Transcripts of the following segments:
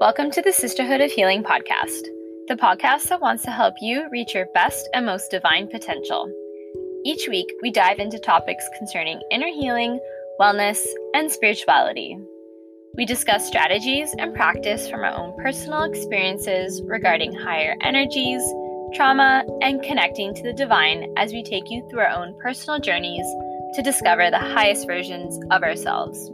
Welcome to the Sisterhood of Healing podcast, the podcast that wants to help you reach your best and most divine potential. Each week, we dive into topics concerning inner healing, wellness, and spirituality. We discuss strategies and practice from our own personal experiences regarding higher energies, trauma, and connecting to the divine as we take you through our own personal journeys to discover the highest versions of ourselves.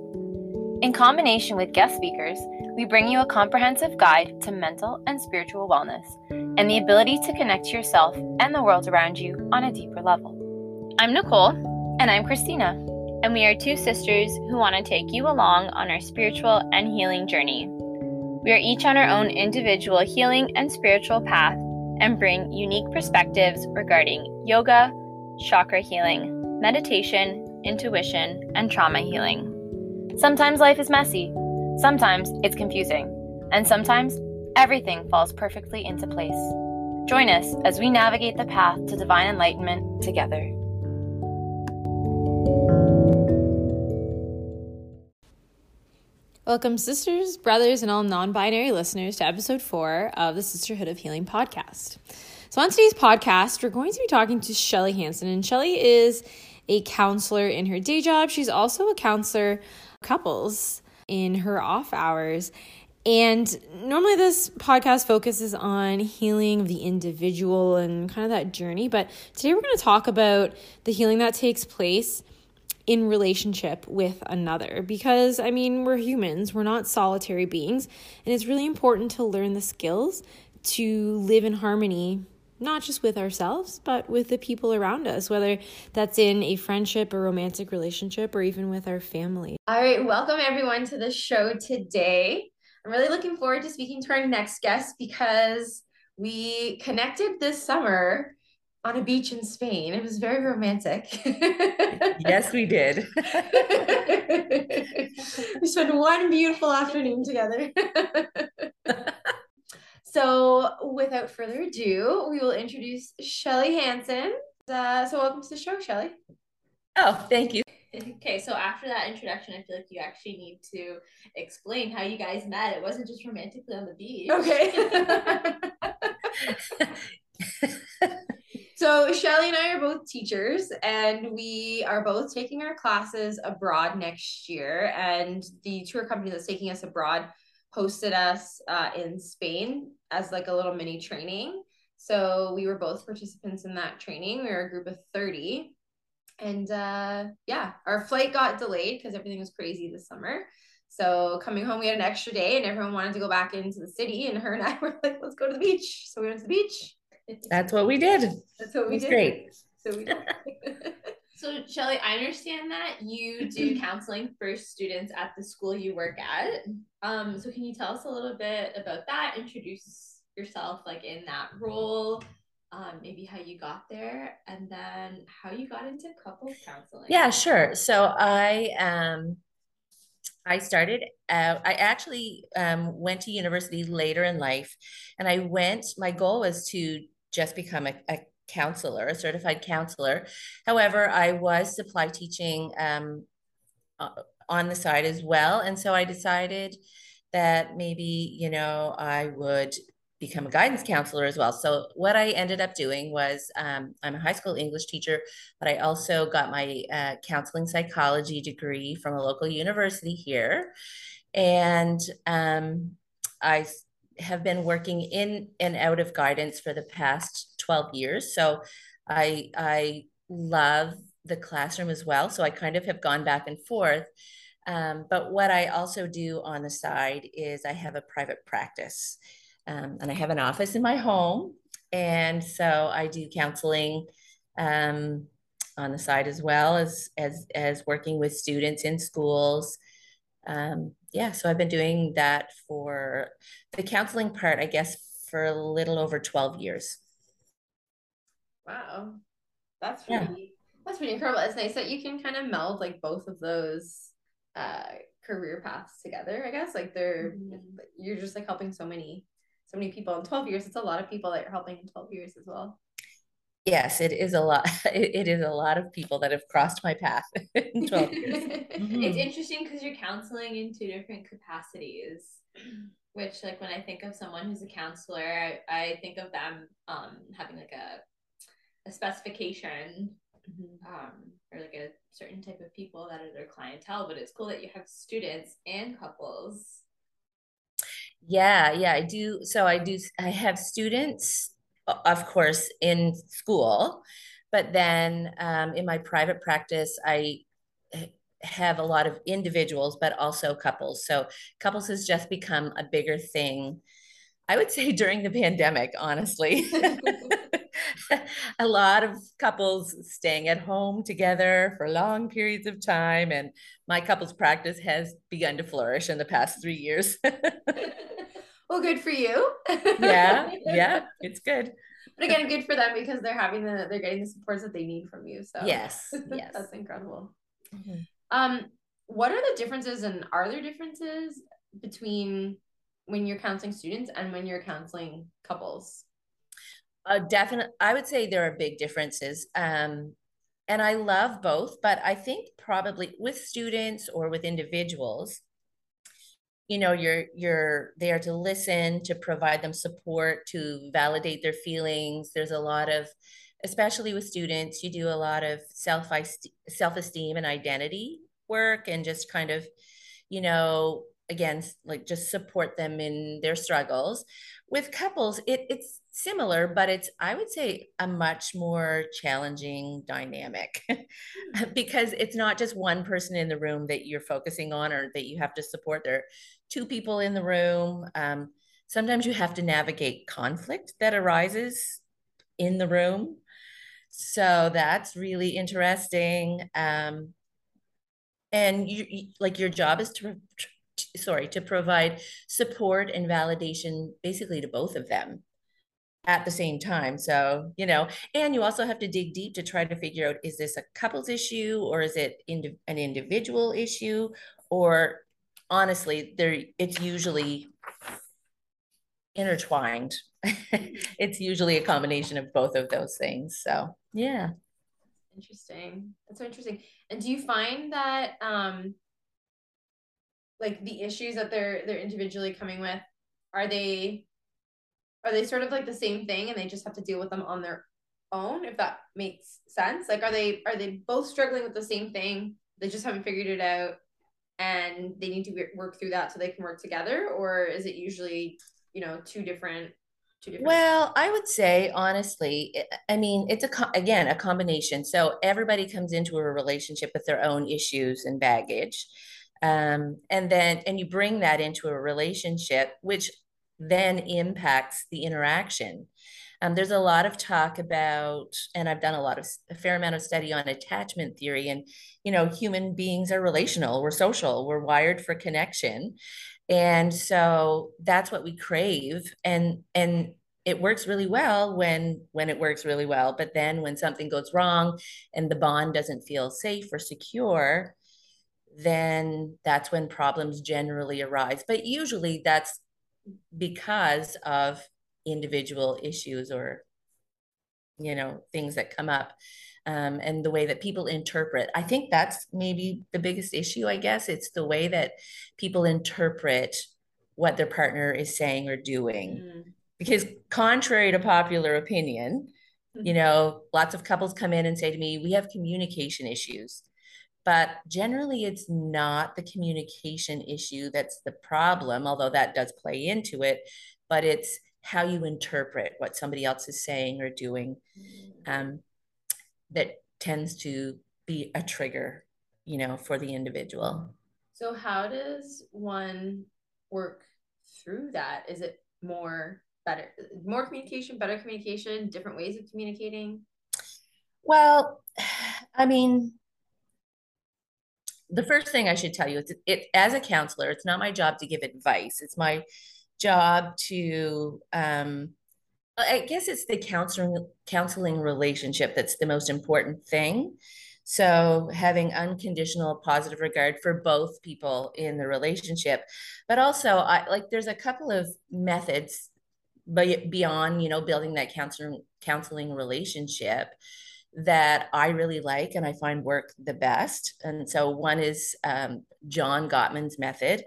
In combination with guest speakers, we bring you a comprehensive guide to mental and spiritual wellness and the ability to connect to yourself and the world around you on a deeper level. I'm Nicole, and I'm Christina, and we are two sisters who want to take you along on our spiritual and healing journey. We are each on our own individual healing and spiritual path and bring unique perspectives regarding yoga, chakra healing, meditation, intuition, and trauma healing. Sometimes life is messy, sometimes it's confusing, and sometimes everything falls perfectly into place. Join us as we navigate the path to divine enlightenment together. Welcome, sisters, brothers, and all non binary listeners, to episode four of the Sisterhood of Healing podcast. So, on today's podcast, we're going to be talking to Shelley Hanson, and Shelley is a counselor in her day job. She's also a counselor couples in her off hours. And normally, this podcast focuses on healing the individual and kind of that journey. But today, we're going to talk about the healing that takes place in relationship with another. Because, I mean, we're humans, we're not solitary beings. And it's really important to learn the skills to live in harmony not just with ourselves, but with the people around us, whether that's in a friendship, a romantic relationship, or even with our family. All right, welcome everyone to the show today. I'm really looking forward to speaking to our next guest because we connected this summer on a beach in Spain. It was very romantic. yes, we did. we spent one beautiful afternoon together. So, without further ado, we will introduce Shelley Hanson. Uh, so, welcome to the show, Shelley. Oh, thank you. Okay, so after that introduction, I feel like you actually need to explain how you guys met. It wasn't just romantically on the beach. Okay. so Shelley and I are both teachers, and we are both taking our classes abroad next year. And the tour company that's taking us abroad hosted us uh, in Spain as like a little mini training. So we were both participants in that training. We were a group of 30. And uh, yeah, our flight got delayed because everything was crazy this summer. So coming home, we had an extra day and everyone wanted to go back into the city. And her and I were like, let's go to the beach. So we went to the beach. That's what we did. That's what we did. Great. So we. So, Shelley, I understand that you do counseling for students at the school you work at. Um, so, can you tell us a little bit about that? Introduce yourself, like in that role, um, maybe how you got there, and then how you got into couples counseling. Yeah, sure. So, I um, I started out, I actually um, went to university later in life, and I went, my goal was to just become a, a counselor, a certified counselor. However, I was supply teaching um, uh, on the side as well. And so I decided that maybe, you know, I would become a guidance counselor as well. So what I ended up doing was um, I'm a high school English teacher, but I also got my uh, counseling psychology degree from a local university here. And um, I have been working in and out of guidance for the past 12 years. So I I love the classroom as well. So I kind of have gone back and forth. Um, but what I also do on the side is I have a private practice um, and I have an office in my home. And so I do counseling um, on the side as well as, as, as working with students in schools. Um, yeah, so I've been doing that for the counseling part, I guess, for a little over 12 years. Wow. That's pretty yeah. that's pretty incredible. It's nice that you can kind of meld like both of those uh career paths together, I guess. Like they're mm-hmm. you're just like helping so many so many people in 12 years. It's a lot of people that you're helping in 12 years as well. Yes, it is a lot. It, it is a lot of people that have crossed my path in 12 years. mm-hmm. It's interesting because you're counseling in two different capacities which like when I think of someone who's a counselor, I, I think of them um having like a a specification mm-hmm. um or like a certain type of people that are their clientele, but it's cool that you have students and couples. Yeah, yeah, I do. So I do I have students of course in school, but then um, in my private practice I have a lot of individuals, but also couples. So couples has just become a bigger thing. I would say during the pandemic, honestly. a lot of couples staying at home together for long periods of time. And my couples practice has begun to flourish in the past three years. well, good for you. yeah, yeah, it's good. But again, good for them because they're having the they're getting the supports that they need from you. So yes, yes, that's incredible. Mm-hmm. Um, what are the differences, and are there differences between when you're counseling students and when you're counseling couples? Uh, definitely, I would say there are big differences. Um, and I love both, but I think probably with students or with individuals, you know, you're you're there to listen, to provide them support, to validate their feelings. There's a lot of especially with students, you do a lot of self self esteem and identity work, and just kind of, you know, again, like just support them in their struggles. With couples, it, it's similar, but it's I would say a much more challenging dynamic because it's not just one person in the room that you're focusing on or that you have to support. There are two people in the room. Um, sometimes you have to navigate conflict that arises in the room so that's really interesting. Um, and you, you, like your job is to, sorry, to provide support and validation basically to both of them at the same time. So, you know, and you also have to dig deep to try to figure out is this a couples issue or is it an individual issue or honestly, there it's usually intertwined. it's usually a combination of both of those things. So yeah. Interesting. That's so interesting. And do you find that um like the issues that they're they're individually coming with, are they are they sort of like the same thing and they just have to deal with them on their own, if that makes sense? Like are they are they both struggling with the same thing? They just haven't figured it out and they need to work through that so they can work together or is it usually you know two different two well, I would say honestly, I mean, it's a again a combination. So everybody comes into a relationship with their own issues and baggage, um, and then and you bring that into a relationship, which then impacts the interaction. Um, there's a lot of talk about, and I've done a lot of a fair amount of study on attachment theory, and you know, human beings are relational, we're social, we're wired for connection, and so that's what we crave and and it works really well when when it works really well but then when something goes wrong and the bond doesn't feel safe or secure then that's when problems generally arise but usually that's because of individual issues or you know things that come up um, and the way that people interpret. I think that's maybe the biggest issue, I guess. It's the way that people interpret what their partner is saying or doing. Mm. Because, contrary to popular opinion, you mm-hmm. know, lots of couples come in and say to me, We have communication issues. But generally, it's not the communication issue that's the problem, although that does play into it. But it's how you interpret what somebody else is saying or doing. Mm. Um, that tends to be a trigger, you know, for the individual. So how does one work through that? Is it more better more communication, better communication, different ways of communicating? Well, I mean, the first thing I should tell you is it, it as a counselor, it's not my job to give advice. It's my job to um, I guess it's the counseling counseling relationship that's the most important thing. So having unconditional positive regard for both people in the relationship, but also I like there's a couple of methods beyond, you know, building that counseling counseling relationship that I really like and I find work the best. And so one is um, John Gottman's method.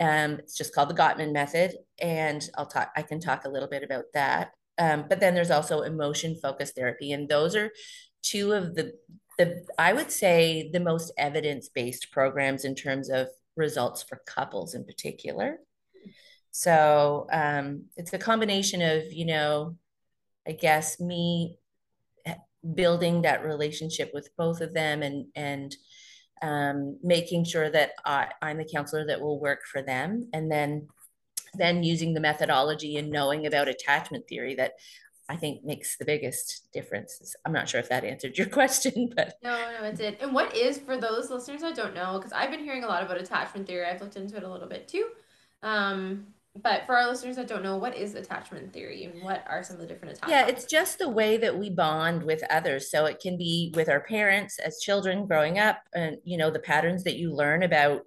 Um, it's just called the Gottman method, and I'll talk. I can talk a little bit about that. Um, but then there's also emotion focused therapy, and those are two of the the I would say the most evidence based programs in terms of results for couples in particular. So um, it's a combination of you know, I guess me building that relationship with both of them and and um, making sure that I, I'm the counselor that will work for them, and then then using the methodology and knowing about attachment theory that I think makes the biggest difference. I'm not sure if that answered your question, but no, no, it did. And what is for those listeners that don't know, because I've been hearing a lot about attachment theory. I've looked into it a little bit too. Um, but for our listeners that don't know, what is attachment theory and what are some of the different attachments? Yeah, it's just the way that we bond with others. So it can be with our parents as children growing up, and you know the patterns that you learn about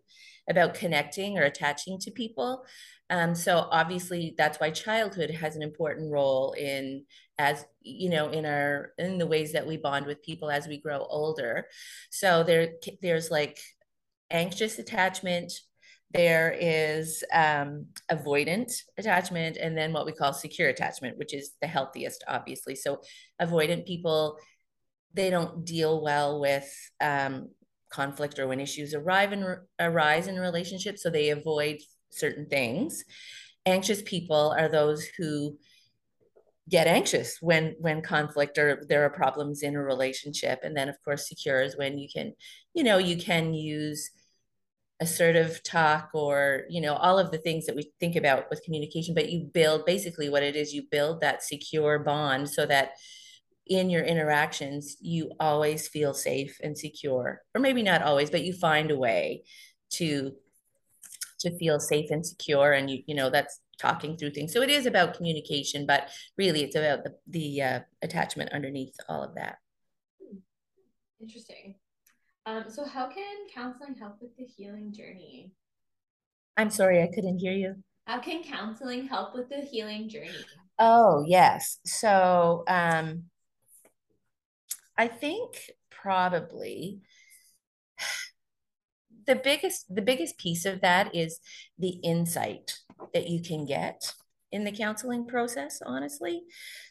about connecting or attaching to people. Um, so obviously that's why childhood has an important role in as you know in our in the ways that we bond with people as we grow older. So there there's like anxious attachment, there is um, avoidant attachment, and then what we call secure attachment, which is the healthiest, obviously. So avoidant people they don't deal well with um, conflict or when issues arrive and arise in relationships, so they avoid certain things. Anxious people are those who get anxious when when conflict or there are problems in a relationship and then of course secure is when you can you know you can use assertive talk or you know all of the things that we think about with communication but you build basically what it is you build that secure bond so that in your interactions you always feel safe and secure. Or maybe not always but you find a way to to feel safe and secure and you you know that's talking through things. So it is about communication but really it's about the, the uh, attachment underneath all of that. Interesting um, so how can counseling help with the healing journey? I'm sorry i couldn't hear you. How can counseling help with the healing journey? Oh yes. So um i think probably the biggest the biggest piece of that is the insight that you can get in the counseling process honestly.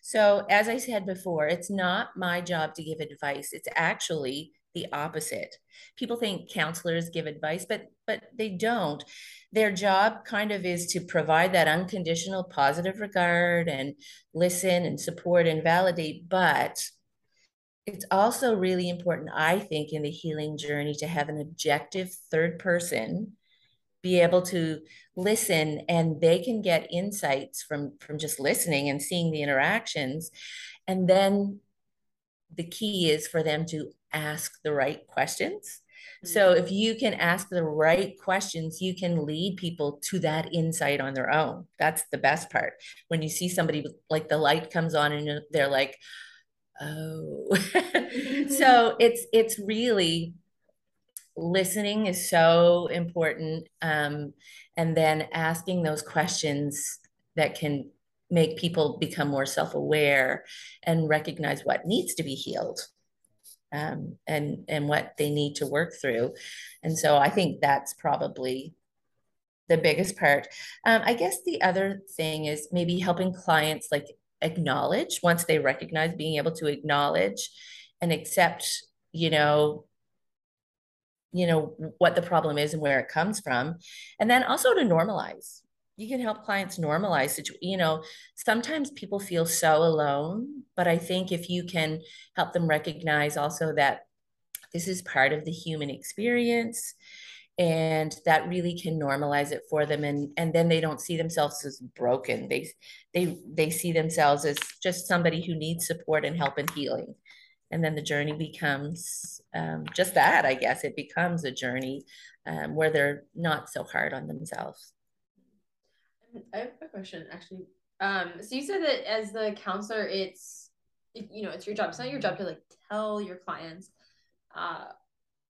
So as i said before it's not my job to give advice. It's actually the opposite. People think counselors give advice but but they don't. Their job kind of is to provide that unconditional positive regard and listen and support and validate but it's also really important, I think, in the healing journey to have an objective third person be able to listen and they can get insights from from just listening and seeing the interactions. And then the key is for them to ask the right questions. So mm-hmm. if you can ask the right questions you can lead people to that insight on their own. That's the best part. When you see somebody like the light comes on and they're like oh. So it's it's really listening is so important um, and then asking those questions that can make people become more self-aware and recognize what needs to be healed um, and and what they need to work through. And so i think that's probably the biggest part. Um, i guess the other thing is maybe helping clients like acknowledge once they recognize being able to acknowledge and accept you know you know what the problem is and where it comes from. And then also to normalize you can help clients normalize situ- you know sometimes people feel so alone but i think if you can help them recognize also that this is part of the human experience and that really can normalize it for them and and then they don't see themselves as broken. They they they see themselves as just somebody who needs support and help and healing. And then the journey becomes um, just that i guess. It becomes a journey um, where they're not so hard on themselves i have a question actually um, so you said that as the counselor it's you know it's your job it's not your job to like tell your clients uh,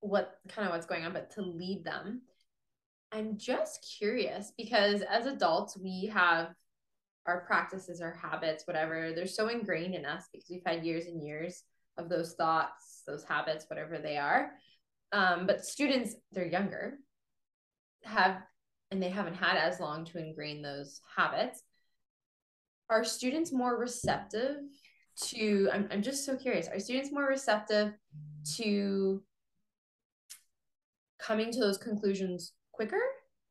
what kind of what's going on, but to lead them. I'm just curious because as adults, we have our practices, our habits, whatever, they're so ingrained in us because we've had years and years of those thoughts, those habits, whatever they are. Um, but students, they're younger, have and they haven't had as long to ingrain those habits. Are students more receptive to I'm I'm just so curious. Are students more receptive to coming to those conclusions quicker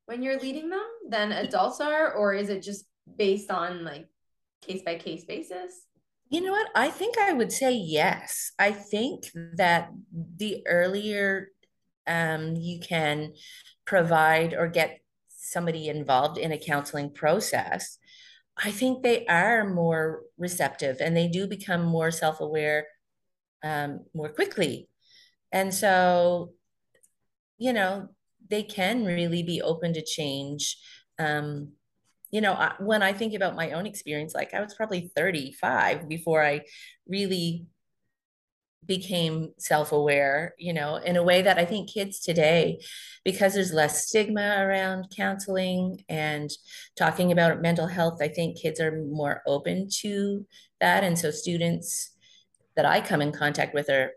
when you're leading them than adults are or is it just based on like case by case basis? You know what? I think I would say yes. I think that the earlier um, you can provide or get somebody involved in a counseling process, I think they are more receptive and they do become more self aware um, more quickly. And so, you know, they can really be open to change. Um, you know, I, when I think about my own experience, like I was probably 35 before I really became self-aware you know in a way that i think kids today because there's less stigma around counseling and talking about mental health i think kids are more open to that. And so students that i come in contact with are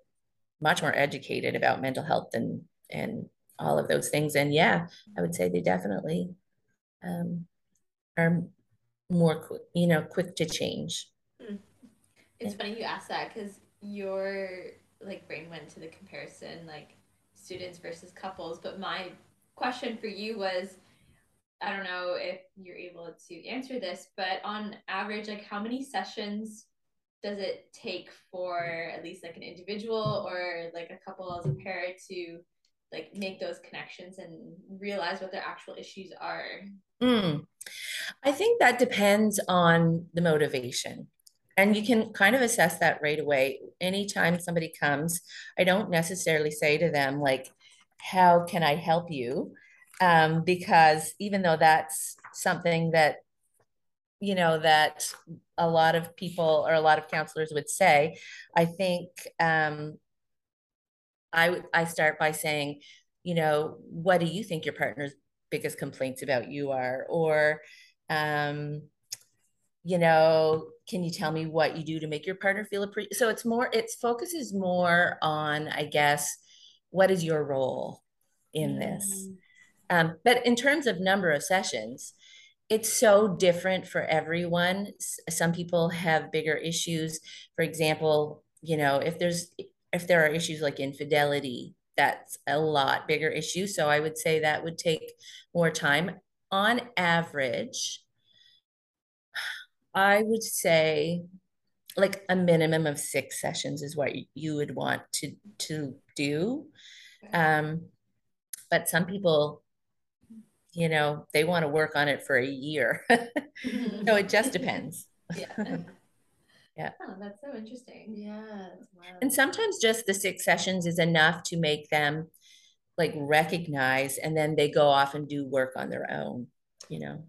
much more educated about mental health and and all of those things. And yeah i would say they definitely um, are more you know quick to change. Hmm. it's funny you asked that because your like brain went to the comparison like students versus couples but my question for you was i don't know if you're able to answer this but on average like how many sessions does it take for at least like an individual or like a couple as a pair to like make those connections and realize what their actual issues are mm. i think that depends on the motivation and you can kind of assess that right away. Anytime somebody comes i don't necessarily say to them like how can i help you? Um, because even though that's something that you know that a lot of people or a lot of counselors would say i think um, i i start by saying you know what do you think your partner's biggest complaints about you are? Or um, you know can you tell me what you do to make your partner feel appreciated so it's more it focuses more on i guess what is your role in mm. this um, but in terms of number of sessions it's so different for everyone. Some people have bigger issues. For example you know if there's if there are issues like infidelity that's a lot bigger issue. So i would say that would take more time. On average I would say like a minimum of six sessions is what you would want to to do. Um, but some people, you know, they want to work on it for a year. so it just depends. yeah. Yeah. Oh, that's so interesting. Yeah. And sometimes just the six sessions is enough to make them like recognize and then they go off and do work on their own, you know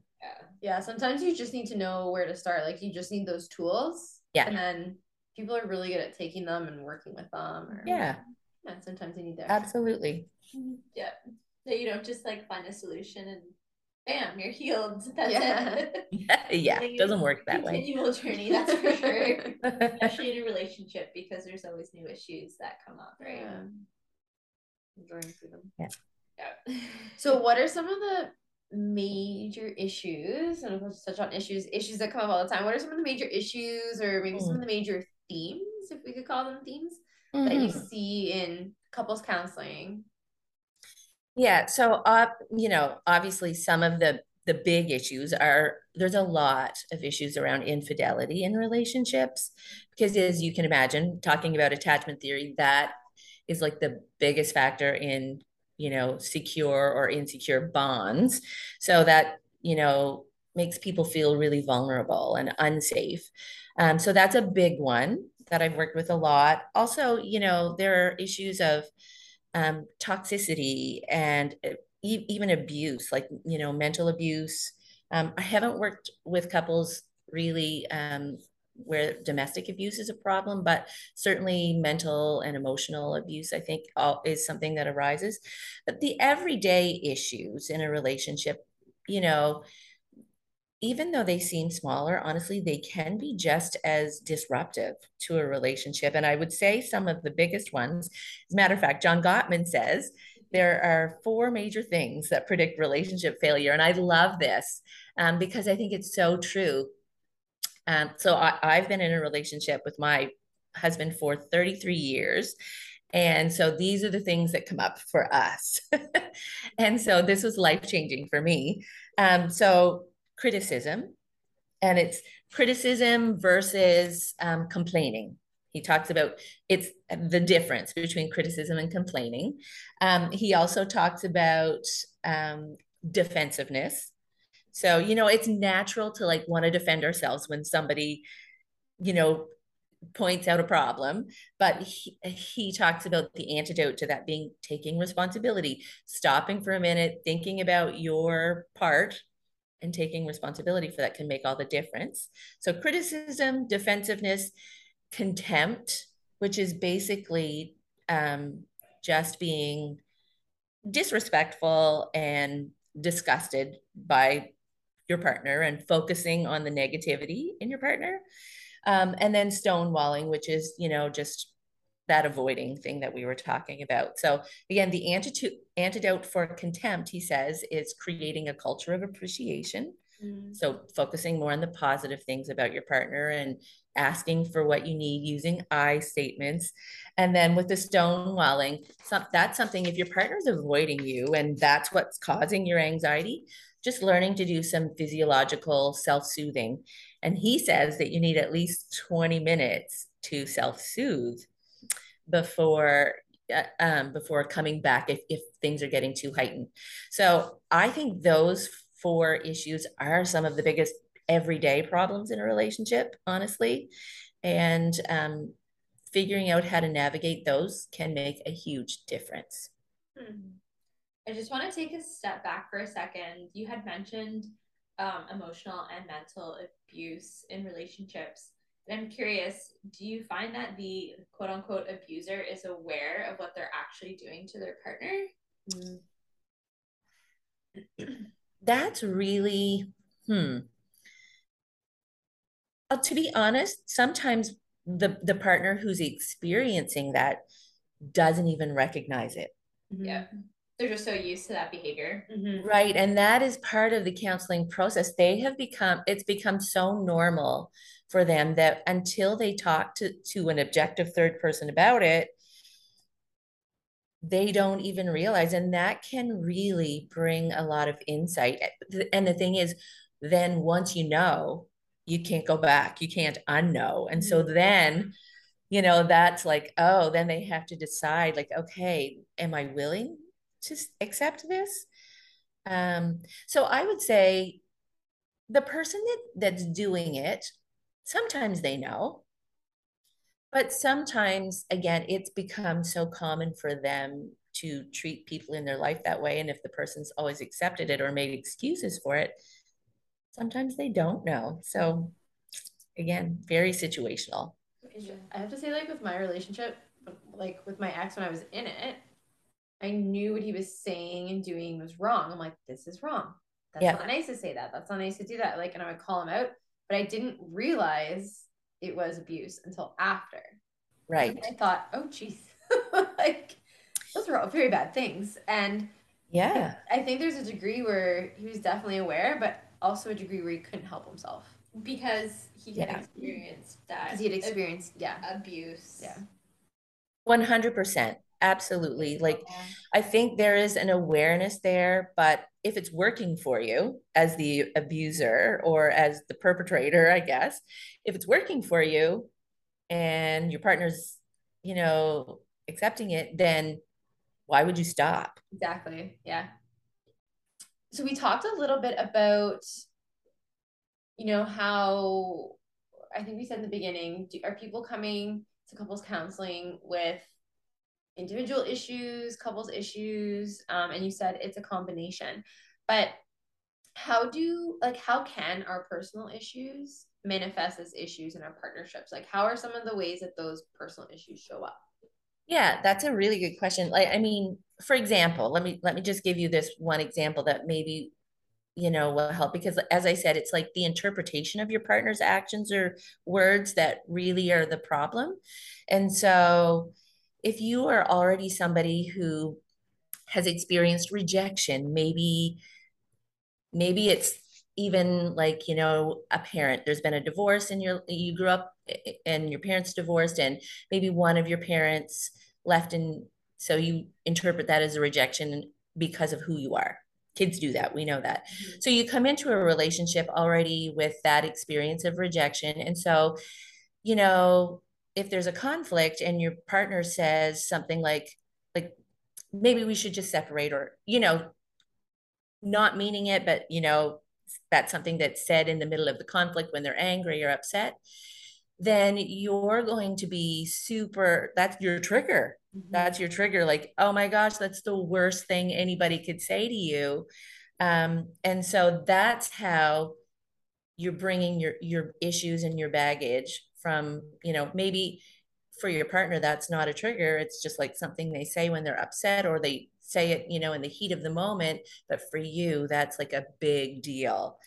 yeah sometimes you just need to know where to start like you just need those tools. Yeah. And then people are really good at taking them and working with them or, yeah. Yeah sometimes you need that absolutely. Yeah so you don't just like find a solution and bam you're healed. That's yeah. it. Yeah it doesn't work that way. continual journey that's for sure. Especially in a relationship because there's always new issues that come up right? Yeah. enjoying through them. Yeah. Yeah. So what are some of the major issues and of course touch on issues issues that come up all the time what are some of the major issues or maybe mm. some of mm. the major themes if we could call them themes mm-hmm. that you mm-hmm. see in couples counseling yeah so uh, you know obviously some of the the big issues are there's a lot of issues around infidelity in relationships because as you can imagine talking about attachment theory that is like the biggest factor in you know, secure or insecure bonds. So that, you know, makes people feel really vulnerable and unsafe. Um, so that's a big one that I've worked with a lot. Also, you know, there are issues of um, toxicity and uh, e- even abuse, like, you know, mental abuse. Um, I haven't worked with couples really um, where domestic abuse is a problem, but certainly mental and emotional abuse, I think, all, is something that arises. But the everyday issues in a relationship, you know, even though they seem smaller, honestly, they can be just as disruptive to a relationship. And I would say some of the biggest ones, as a matter of fact, John Gottman says there are four major things that predict relationship failure. And I love this um, because I think it's so true. Um, so I, I've been in a relationship with my husband for 33 years. And so these are the things that come up for us. and so this was life changing for me. Um, so criticism, and it's criticism versus um, complaining. He talks about it's the difference between criticism and complaining. Um, he also talks about um, defensiveness. So, you know, it's natural to like want to defend ourselves when somebody, you know, points out a problem, but he, he talks about the antidote to that being taking responsibility, stopping for a minute, thinking about your part and taking responsibility for that can make all the difference. So criticism, defensiveness, contempt, which is basically um, just being disrespectful and disgusted by your partner and focusing on the negativity in your partner. Um, and then stonewalling, which is, you know, just that avoiding thing that we were talking about. So again, the antidote antidote for contempt, he says, is creating a culture of appreciation. Mm. So focusing more on the positive things about your partner and asking for what you need using I statements. And then with the stonewalling, some, that's something if your partner is avoiding you and that's what's causing your anxiety, just learning to do some physiological self-soothing. And he says that you need at least 20 minutes to self-soothe before uh, um, before coming back if, if things are getting too heightened. So I think those four issues are some of the biggest everyday problems in a relationship, honestly. And um, figuring out how to navigate those can make a huge difference. Hmm. I just want to take a step back for a second. You had mentioned um, emotional and mental abuse in relationships. And I'm curious, do you find that the quote unquote abuser is aware of what they're actually doing to their partner? That's really, hmm. Uh, to be honest, sometimes the, the partner who's experiencing that doesn't even recognize it. Yeah. They're just so used to that behavior. Mm-hmm. Right. And that is part of the counseling process. They have become, it's become so normal for them that until they talk to, to an objective third person about it, they don't even realize. And that can really bring a lot of insight. And the thing is, then once you know, you can't go back, you can't unknow. And so mm-hmm. then, you know, that's like, oh, then they have to decide, like, okay, am I willing to accept this? Um, so I would say the person that, that's doing it sometimes they know but sometimes again it's become so common for them to treat people in their life that way. And if the person's always accepted it or made excuses for it sometimes they don't know. So again very situational. I have to say like with my relationship like with my ex when i was in it i knew what he was saying and doing was wrong i'm like this is wrong that's yeah. not nice to say that that's not nice to do that like and i would call him out but I didn't realize it was abuse until after. Right. And I thought, oh, geez, like those were all very bad things. And yeah, I think there's a degree where he was definitely aware, but also a degree where he couldn't help himself because he had yeah. experienced that. Because he had experienced, ab- yeah, abuse. Yeah. 100%. Absolutely. Like, I think there is an awareness there, but if it's working for you as the abuser or as the perpetrator, I guess, if it's working for you and your partner's, you know, accepting it, then why would you stop? Exactly. Yeah. So we talked a little bit about, you know, how I think we said in the beginning, do, are people coming to couples counseling with individual issues, couples issues, um, and you said it's a combination. But how do like how can our personal issues manifest as issues in our partnerships? Like how are some of the ways that those personal issues show up? Yeah, that's a really good question. Like I mean, for example, let me let me just give you this one example that maybe you know will help because as i said it's like the interpretation of your partner's actions or words that really are the problem and so if you are already somebody who has experienced rejection maybe maybe it's even like you know a parent there's been a divorce and you you grew up and your parents divorced and maybe one of your parents left and so you interpret that as a rejection because of who you are. Kids do that. We know that. Mm-hmm. so you come into a relationship already with that experience of rejection. And so you know if there's a conflict and your partner says something like like maybe we should just separate or you know not meaning it but you know that's something that's said in the middle of the conflict when they're angry or upset then you're going to be super that's your trigger. Mm-hmm. that's your trigger. Like oh my gosh that's the worst thing anybody could say to you. Um, and so that's how you're bringing your your issues and your baggage from you know maybe for your partner that's not a trigger. It's just like something they say when they're upset or they say it you know in the heat of the moment. But for you that's like a big deal.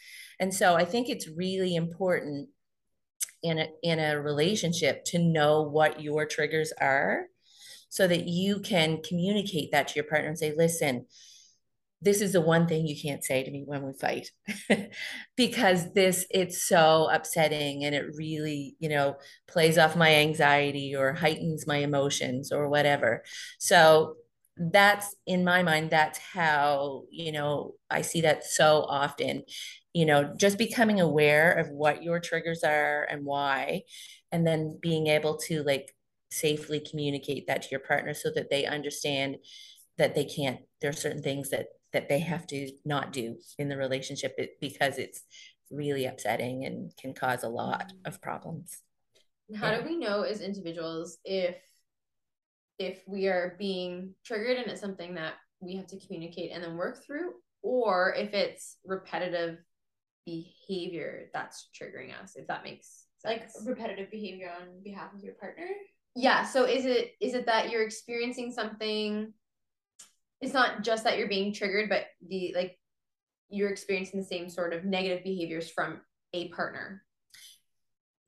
And so i think it's really important in a in a relationship to know what your triggers are so that you can communicate that to your partner and say listen this is the one thing you can't say to me when we fight because this it's so upsetting and it really you know plays off my anxiety or heightens my emotions or whatever. So that's in my mind that's how you know i see that so often you know just becoming aware of what your triggers are and why and then being able to like safely communicate that to your partner so that they understand that they can't there are certain things that that they have to not do in the relationship because it's really upsetting and can cause a lot mm-hmm. of problems how yeah. do we know as individuals if if we are being triggered and it's something that we have to communicate and then work through or if it's repetitive behavior that's triggering us if that makes sense. like repetitive behavior on behalf of your partner yeah so is it is it that you're experiencing something it's not just that you're being triggered but the like you're experiencing the same sort of negative behaviors from a partner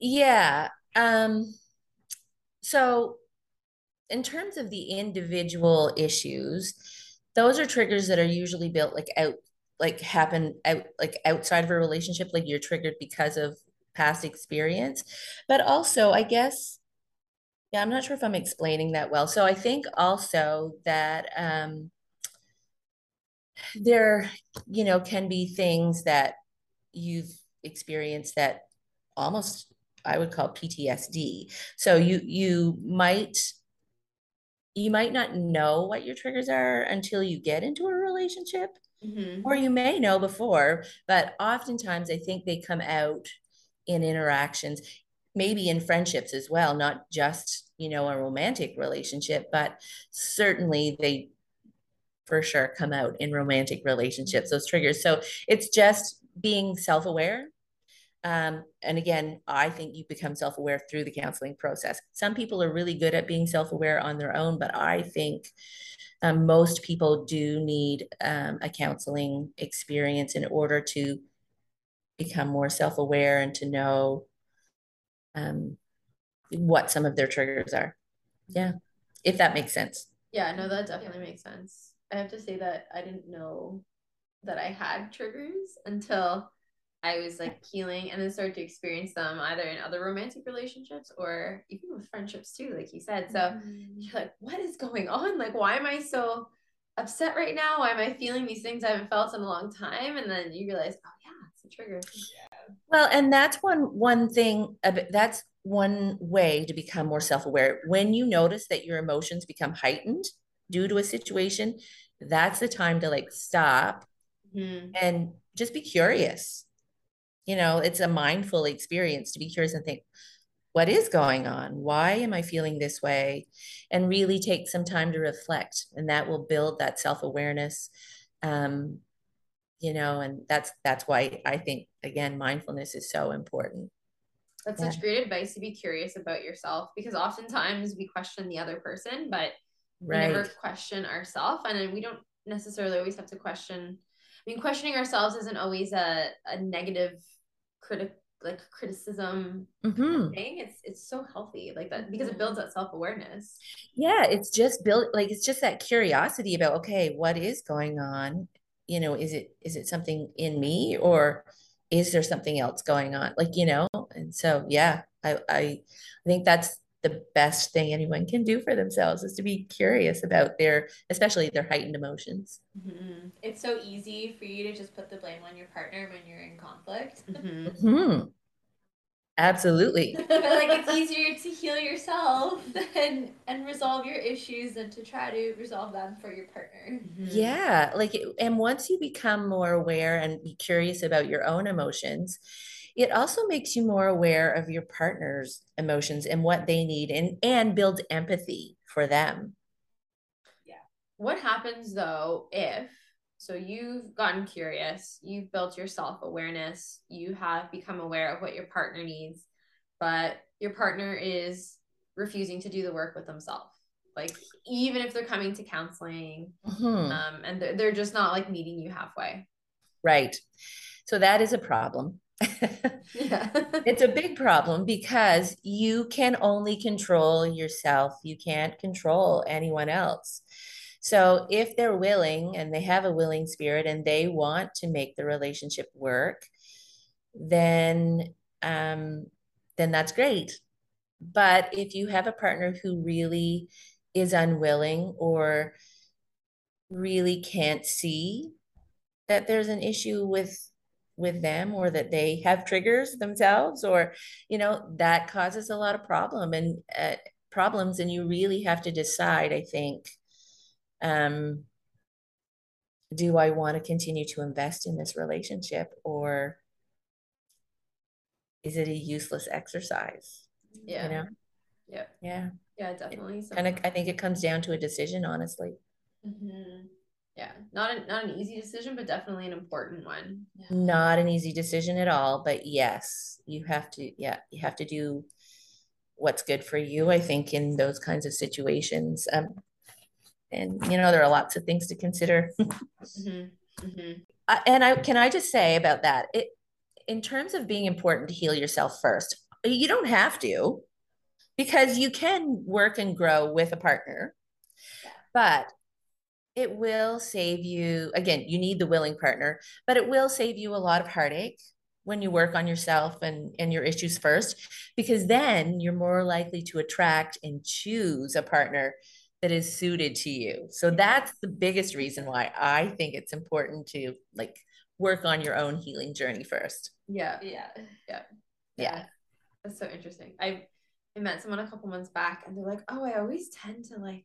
yeah um so in terms of the individual issues, those are triggers that are usually built like out, like happen out, like outside of a relationship, like you're triggered because of past experience. But also, I guess, yeah, I'm not sure if I'm explaining that well. So I think also that um, there, you know, can be things that you've experienced that almost I would call PTSD. So you you might you might not know what your triggers are until you get into a relationship mm-hmm. or you may know before but oftentimes i think they come out in interactions maybe in friendships as well not just you know a romantic relationship but certainly they for sure come out in romantic relationships those triggers so it's just being self-aware um, and again, I think you become self aware through the counseling process. Some people are really good at being self aware on their own, but I think um, most people do need um, a counseling experience in order to become more self aware and to know um, what some of their triggers are. Yeah, if that makes sense. Yeah, no, that definitely makes sense. I have to say that I didn't know that I had triggers until I was like healing and then started to experience them either in other romantic relationships or even with friendships too, like you said. So mm-hmm. you're like, what is going on? Like, why am I so upset right now? Why am I feeling these things I haven't felt in a long time? And then you realize, oh yeah, it's a trigger. Yeah. Well, and that's one one thing. That's one way to become more self aware. When you notice that your emotions become heightened due to a situation, that's the time to like stop mm-hmm. and just be curious you know it's a mindful experience to be curious and think what is going on why am i feeling this way and really take some time to reflect and that will build that self-awareness um, you know and that's that's why i think again mindfulness is so important that's yeah. such great advice to be curious about yourself because oftentimes we question the other person but right. never question ourselves and then we don't necessarily always have to question I mean, questioning ourselves isn't always a, a negative critic like criticism Mhm. thing. It's it's so healthy like that because it builds that self awareness. Yeah, it's just built like it's just that curiosity about okay, what is going on? You know, is it is it something in me or is there something else going on? Like, you know, and so yeah, I I, I think that's the best thing anyone can do for themselves is to be curious about their especially their heightened emotions. Mm-hmm. It's so easy for you to just put the blame on your partner when you're in conflict. Mm-hmm. Hmm. Absolutely. but like it's easier to heal yourself and and resolve your issues than to try to resolve them for your partner. Yeah, like it, and once you become more aware and be curious about your own emotions, it also makes you more aware of your partner's emotions and what they need and and builds empathy for them. Yeah. What happens though if so you've gotten curious, you've built your self-awareness, you have become aware of what your partner needs, but your partner is refusing to do the work with themselves. Like even if they're coming to counseling, Mhm. um, and they're, they're just not like meeting you halfway. Right. So that is a problem. Yeah. It's a big problem because you can only control yourself. You can't control anyone else. So if they're willing and they have a willing spirit and they want to make the relationship work, then um, then that's great. But if you have a partner who really is unwilling or really can't see that there's an issue with with them or that they have triggers themselves or you know that causes a lot of problem and uh, problems and you really have to decide i think um do i want to continue to invest in this relationship or is it a useless exercise yeah. you know Yeah. yeah Yeah, definitely. kind of i think it comes down to a decision honestly Mhm. Yeah, not a, not an easy decision, but definitely an important one. not an easy decision at all but yes you have to yeah you have to do what's good for you i think in those kinds of situations um and you know there are lots of things to consider Mhm. Mhm. Uh, and i can i just say about that it in terms of being important to heal yourself first you don't have to because you can work and grow with a partner but it will save you again you need the willing partner but it will save you a lot of heartache when you work on yourself and and your issues first because then you're more likely to attract and choose a partner that is suited to you so that's the biggest reason why i think it's important to like work on your own healing journey first Yeah, Yeah. Yeah. Yeah. That's so interesting. I I met someone a couple months back and they're like, "Oh, I always tend to like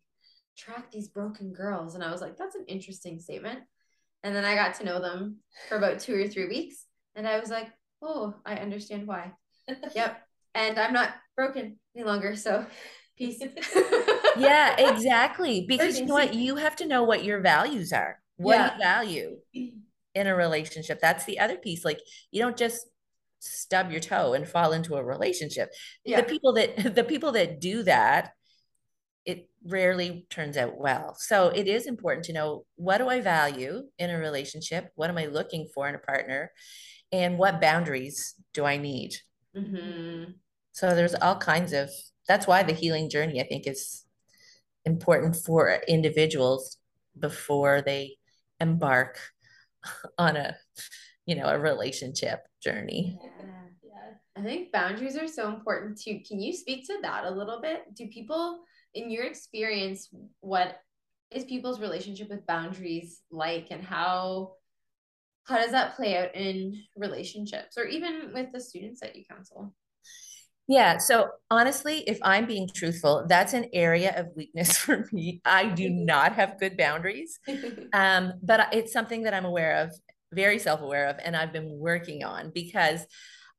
track these broken girls." And I was like, "That's an interesting statement." And then I got to know them for about 2 or 3 weeks and I was like, "Oh, I understand why." Yep. And I'm not broken any longer, so peace. yeah exactly because you know what you have to know what your values are what Yeah. do you value in a relationship that's the other piece like you don't just stub your toe and fall into a relationship Yeah. the people that the people that do that it rarely turns out well so it is important to know what do i value in a relationship what am i looking for in a partner and what boundaries do i need Mhm. so there's all kinds of that's why the healing journey i think is important for individuals before they embark on a you know a relationship journey Yeah. Yeah. I think boundaries are so important too. Can you speak to that a little bit? Do people, in your experience, what is people's relationship with boundaries like, and how how does that play out in relationships, or even with the students that you counsel? yeah so honestly if i'm being truthful that's an area of weakness for me. I do not have good boundaries. Um, but it's something that i'm aware of very self-aware of and i've been working on because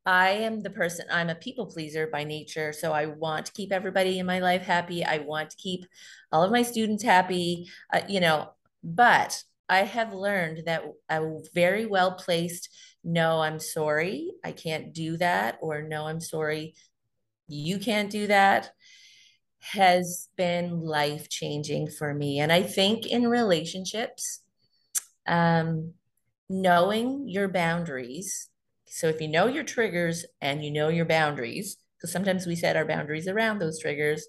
I am the person, I'm a people pleaser by nature. So I want to keep everybody in my life happy. I want to keep all of my students happy, uh, you know, but I have learned that a very well placed no, I'm sorry, I can't do that, or no, I'm sorry, you can't do that has been life changing for me. And I think in relationships, um, knowing your boundaries. So if you know your triggers and you know your boundaries, because sometimes we set our boundaries around those triggers,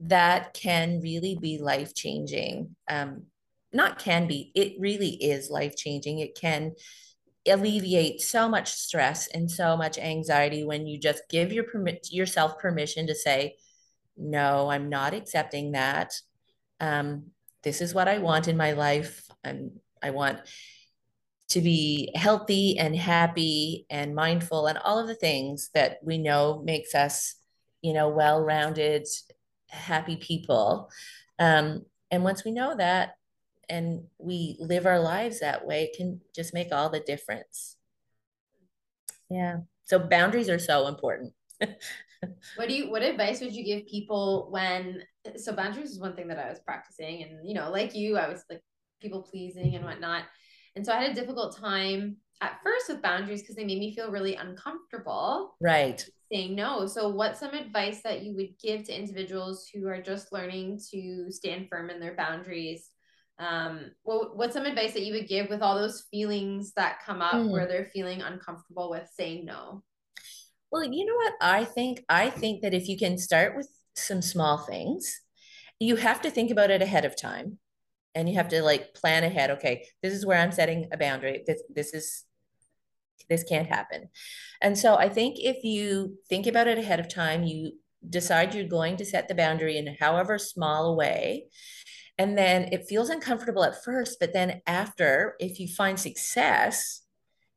that can really be life changing. Um, not can be, it really is life changing. It can alleviate so much stress and so much anxiety when you just give your permit yourself permission to say, no, I'm not accepting that. Um, this is what I want in my life. I'm I want to be healthy and happy and mindful and all of the things that we know makes us, you know, well-rounded, happy people. Um, and once we know that and we live our lives that way, it can just make all the difference. Yeah. So boundaries are so important. what do you what advice would you give people when so boundaries is one thing that I was practicing and you know like you I was like people pleasing and whatnot and so I had a difficult time at first with boundaries because they made me feel really uncomfortable right. saying no. So what's some advice that you would give to individuals who are just learning to stand firm in their boundaries? Um well what's some advice that you would give with all those feelings that come up mm. where they're feeling uncomfortable with saying no? Well, you know what? I think? I think that if you can start with some small things, you have to think about it ahead of time and you have to like plan ahead. Okay, this is where I'm setting a boundary. This this is this can't happen. And so I think if you think about it ahead of time, you decide you're going to set the boundary in however small a way. And then it feels uncomfortable at first, but then after, if you find success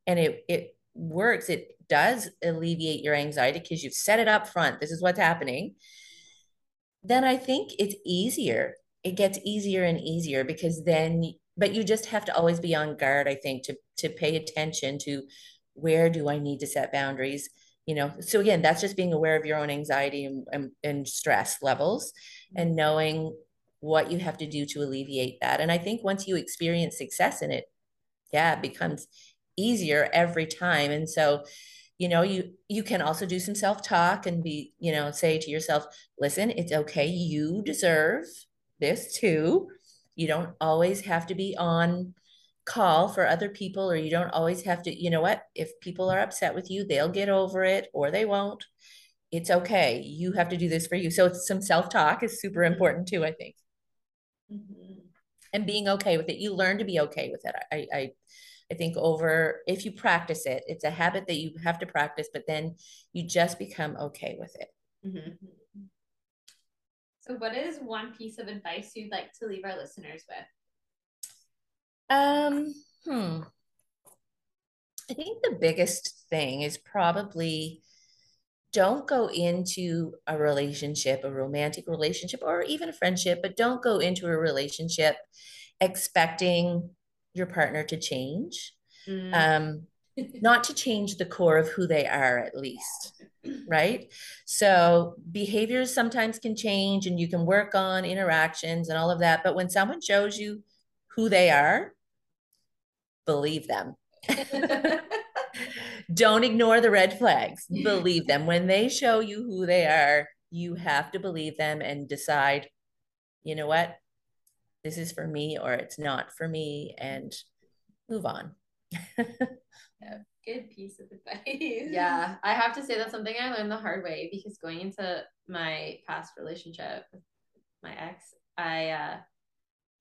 and it it works, it does alleviate your anxiety because you've set it up front. This is what's happening. Then I think it's easier. It gets easier and easier because then, but you just have to always be on guard, I think, to, to pay attention to where do I need to set boundaries. You know, so again, that's just being aware of your own anxiety and, and, and stress levels and mm-hmm. knowing what you have to do to alleviate that. And I think once you experience success in it, yeah, it becomes easier every time. And so, you know, you you can also do some self-talk and be, you know, say to yourself, listen, it's okay. You deserve this too. You don't always have to be on call for other people, or you don't always have to, you know what? If people are upset with you, they'll get over it or they won't. It's okay. You have to do this for you. So some self-talk is super important too, I think. Mm-hmm. And being okay with it. You learn to be okay with it. I, I I think over if you practice it, it's a habit that you have to practice, but then you just become okay with it. Mm-hmm. So, what is one piece of advice you'd like to leave our listeners with? Um, hmm. I think the biggest thing is probably don't go into a relationship, a romantic relationship, or even a friendship, but don't go into a relationship expecting your partner to change. Mm. Um, not to change the core of who they are, at least, right? So, behaviors sometimes can change and you can work on interactions and all of that. But when someone shows you who they are, believe them. Don't ignore the red flags. Believe them. When they show you who they are, you have to believe them and decide, you know what? this is for me or it's not for me and move on. yeah, good piece of advice. Yeah, I have to say that's something I learned the hard way because going into my past relationship with my ex, I uh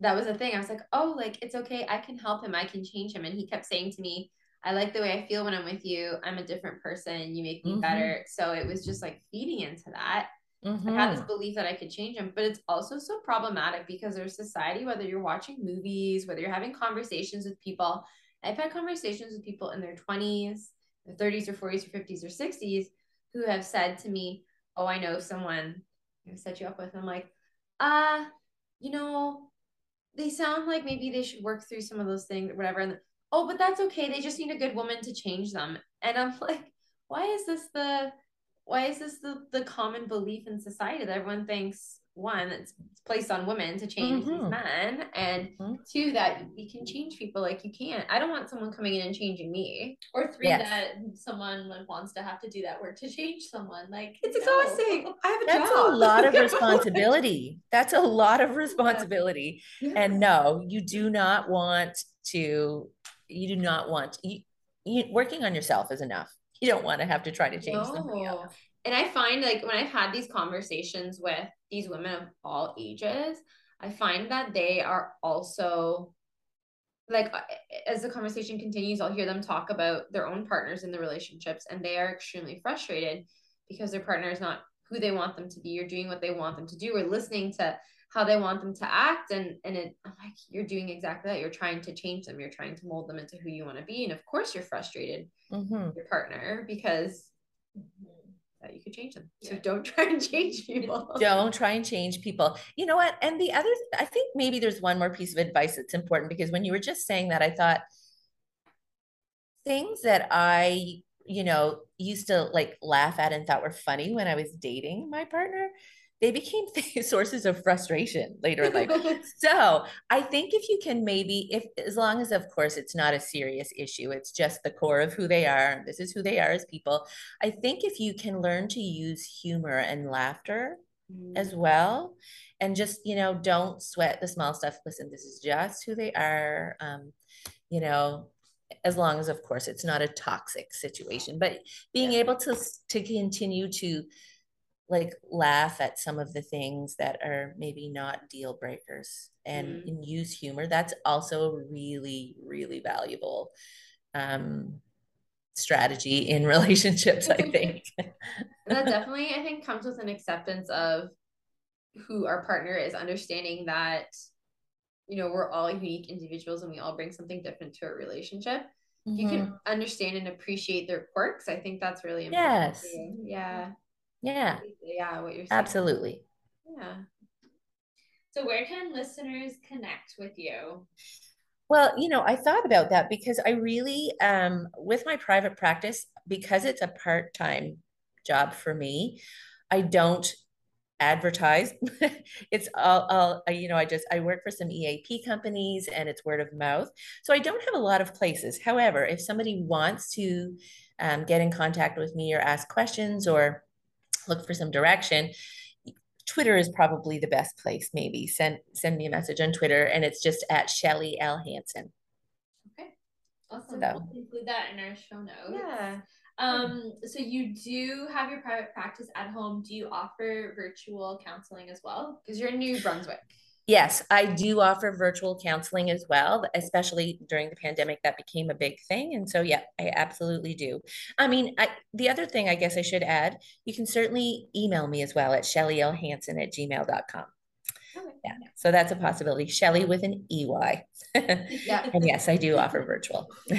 that was a thing. I was like, "Oh, like it's okay. I can help him. I can change him." And he kept saying to me, "I like the way I feel when I'm with you. I'm a different person. You make me mm-hmm. better." So it was just like feeding into that. Mm-hmm. I had this belief that I could change him, but it's also so problematic because there's society, whether you're watching movies, whether you're having conversations with people. I've had conversations with people in their 20s, their 30s or 40s or 50s or 60s who have said to me, Oh, I know someone set you up with. I'm like, uh, you know, they sound like maybe they should work through some of those things or whatever. And oh, but that's okay. They just need a good woman to change them. And I'm like, why is this the why is this the, the common belief in society that everyone thinks one that's placed on women to change mm-hmm. these men and mm-hmm. two that we can change people like you can't i don't want someone coming in and changing me or three yes. that someone wants to have to do that work to change someone like it's no. exhausting i have a that's job. a lot of responsibility that's a lot of responsibility yeah. and no you do not want to you do not want you, you working on yourself is enough. You don't want to have to try to change No. somebody else. And I find like when I've had these conversations with these women of all ages, I find that they are also like uh, as the conversation continues, I'll hear them talk about their own partners in the relationships, and they are extremely frustrated because their partner is not who they want them to be or doing what they want them to do or listening to how they want them to act. And and it I'm like you're doing exactly that. You're trying to change them. You're trying to mold them into who you want to be. And of course you're frustrated Mhm. with your partner because that you could change them so don't try and change people Don't try and change people. You know what? And the other, I think maybe there's one more piece of advice that's important because when you were just saying that, I thought things that I, you know, used to like laugh at and thought were funny when I was dating my partner, they became sources of frustration later in life. So I think if you can maybe, if as long as of course it's not a serious issue, it's just the core of who they are. This is who they are as people. I think if you can learn to use humor and laughter as well, and just you know, don't sweat the small stuff. Listen, this is just who they are. Um, you know, as long as of course it's not a toxic situation, but being Yeah. able to to continue to like laugh at some of the things that are maybe not deal breakers and, Mm. and use humor that's also a really really valuable um strategy in relationships i think that definitely i think comes with an acceptance of who our partner is understanding that you know we're all unique individuals and we all bring something different to a relationship you Mhm. can understand and appreciate their quirks i think that's really important Yes. yeah yeah yeah what you're saying absolutely yeah So, where can listeners connect with you? Well, you know, I thought about that because I really, um, with my private practice, because it's a part-time job for me, I don't advertise. It's all, all, you know, I just, I work for some EAP companies and it's word of mouth. So I don't have a lot of places. However, if somebody wants to um, get in contact with me or ask questions or look for some direction, Twitter is probably the best place. Maybe send send me a message on Twitter, and it's just at Shelley L Hanson. Okay. Awesome. So- We'll include that in our show notes. yeah Um, so you do have your private practice at home. Do you offer virtual counseling as well? because you're in new brunswick Yes, I do offer virtual counseling as well, especially during the pandemic. That became a big thing, and so yeah, I absolutely do. I mean, I, the other thing I guess I should add, you can certainly email me as well at shelleylhanson at gmail.com. Okay. Oh, yeah, so that's a possibility. Shelley with an EY. Yeah. and yes, I do offer virtual.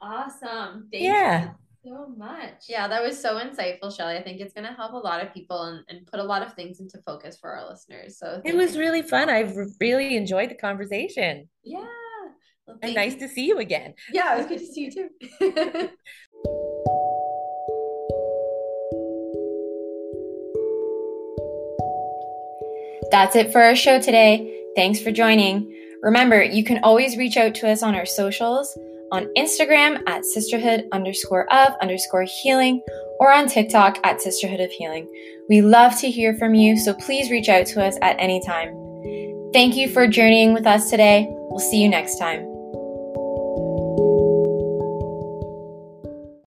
Awesome. Thank Yeah. you so much. yeah that was so insightful shelley i think it's going to help a lot of people and, and put a lot of things into focus for our listeners so It was you. really fun. I've really enjoyed the conversation. yeah well, And nice you. to see you again. yeah it was good to see you too That's it for our show today. Thanks for joining. Remember, you can always reach out to us on our socials on Instagram at sisterhood underscore of underscore healing or on TikTok at sisterhood of healing. We love to hear from you, so please reach out to us at any time. Thank you for journeying with us today. We'll see you next time.